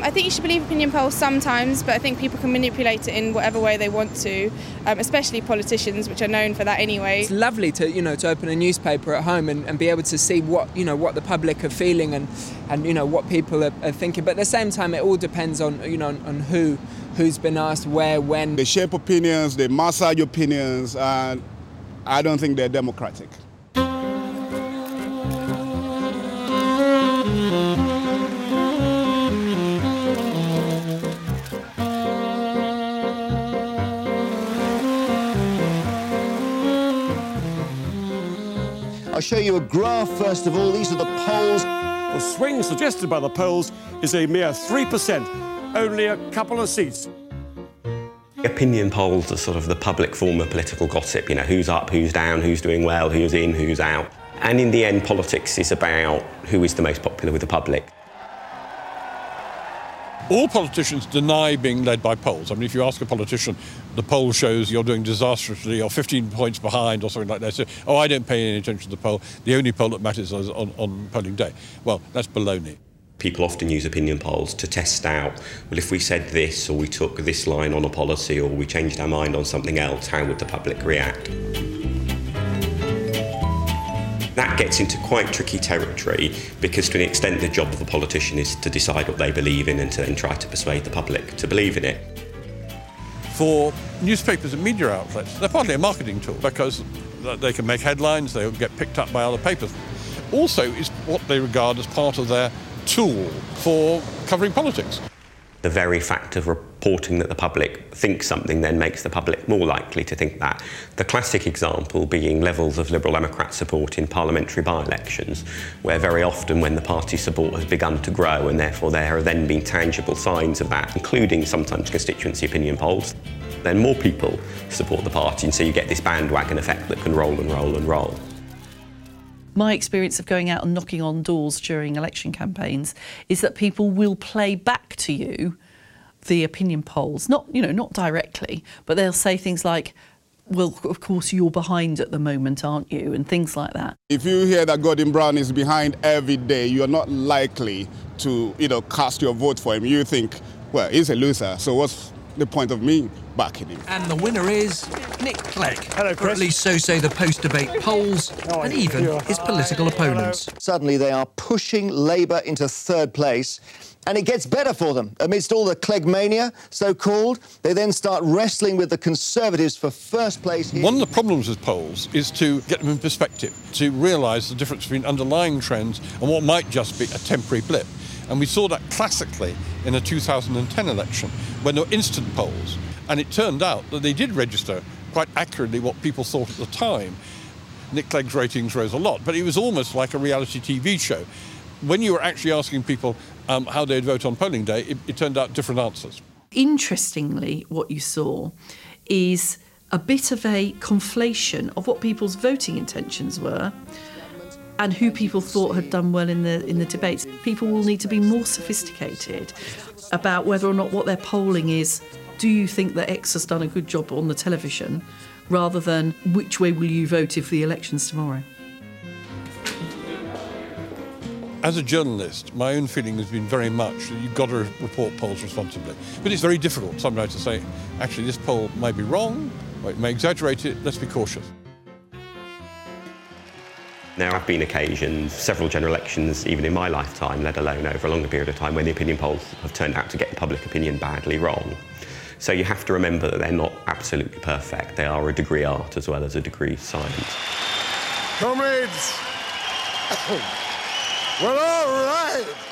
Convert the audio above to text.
I think you should believe opinion polls sometimes, but I think people can manipulate it in whatever way they want to, um, especially politicians, which are known for that anyway. It's lovely to you know to open a newspaper at home and, and be able to see what you know what the public are feeling and and you know what people are, are thinking. But at the same time, it all depends on you know on, on who who's been asked where when. They shape opinions, they massage opinions, and I don't think they're democratic. I'll show you a graph first of all. These are the polls. The swing suggested by the polls is a mere 3%, only a couple of seats. Opinion polls are sort of the public form of political gossip, you know, who's up, who's down, who's doing well, who's in, who's out. And in the end, politics is about who is the most popular with the public. All politicians deny being led by polls. I mean, if you ask a politician, the poll shows you're doing disastrously or 15 points behind or something like that. So, oh, I don't pay any attention to the poll. The only poll that matters is on, on polling day. Well, that's baloney. People often use opinion polls to test out, well, if we said this or we took this line on a policy or we changed our mind on something else, how would the public react? That gets into quite tricky territory because, to an extent, the job of a politician is to decide what they believe in and to then try to persuade the public to believe in it. For newspapers and media outlets, they're partly a marketing tool because they can make headlines, they'll get picked up by other papers. Also, is what they regard as part of their tool for covering politics. The very fact of reporting that the public thinks something then makes the public more likely to think that. The classic example being levels of Liberal Democrat support in parliamentary by elections, where very often when the party support has begun to grow and therefore there have then been tangible signs of that, including sometimes constituency opinion polls, then more people support the party, and so you get this bandwagon effect that can roll and roll and roll. My experience of going out and knocking on doors during election campaigns is that people will play back to you the opinion polls, not you know not directly, but they'll say things like, "Well, of course you're behind at the moment, aren't you?" and things like that. If you hear that Gordon Brown is behind every day, you are not likely to you know cast your vote for him. You think, well, he's a loser, so what's the point of me backing him? And the winner is Nick Clegg. Hello, Or at least so say the post-debate polls and even his political opponents. Suddenly they are pushing Labour into third place. And it gets better for them. Amidst all the Cleggmania, so called, they then start wrestling with the Conservatives for first place. Here. One of the problems with polls is to get them in perspective, to realise the difference between underlying trends and what might just be a temporary blip. And we saw that classically in the 2010 election when there were instant polls. And it turned out that they did register quite accurately what people thought at the time. Nick Clegg's ratings rose a lot, but it was almost like a reality TV show. When you were actually asking people um, how they'd vote on polling day, it, it turned out different answers. Interestingly, what you saw is a bit of a conflation of what people's voting intentions were and who people thought had done well in the in the debates. People will need to be more sophisticated about whether or not what they're polling is do you think that X has done a good job on the television rather than which way will you vote if the election's tomorrow. As a journalist, my own feeling has been very much that you've got to report polls responsibly. But it's very difficult sometimes to say, actually, this poll may be wrong, or it may exaggerate it, let's be cautious. There have been occasions, several general elections, even in my lifetime, let alone over a longer period of time, when the opinion polls have turned out to get public opinion badly wrong. So you have to remember that they're not absolutely perfect. They are a degree art as well as a degree science. Comrades, well, all right.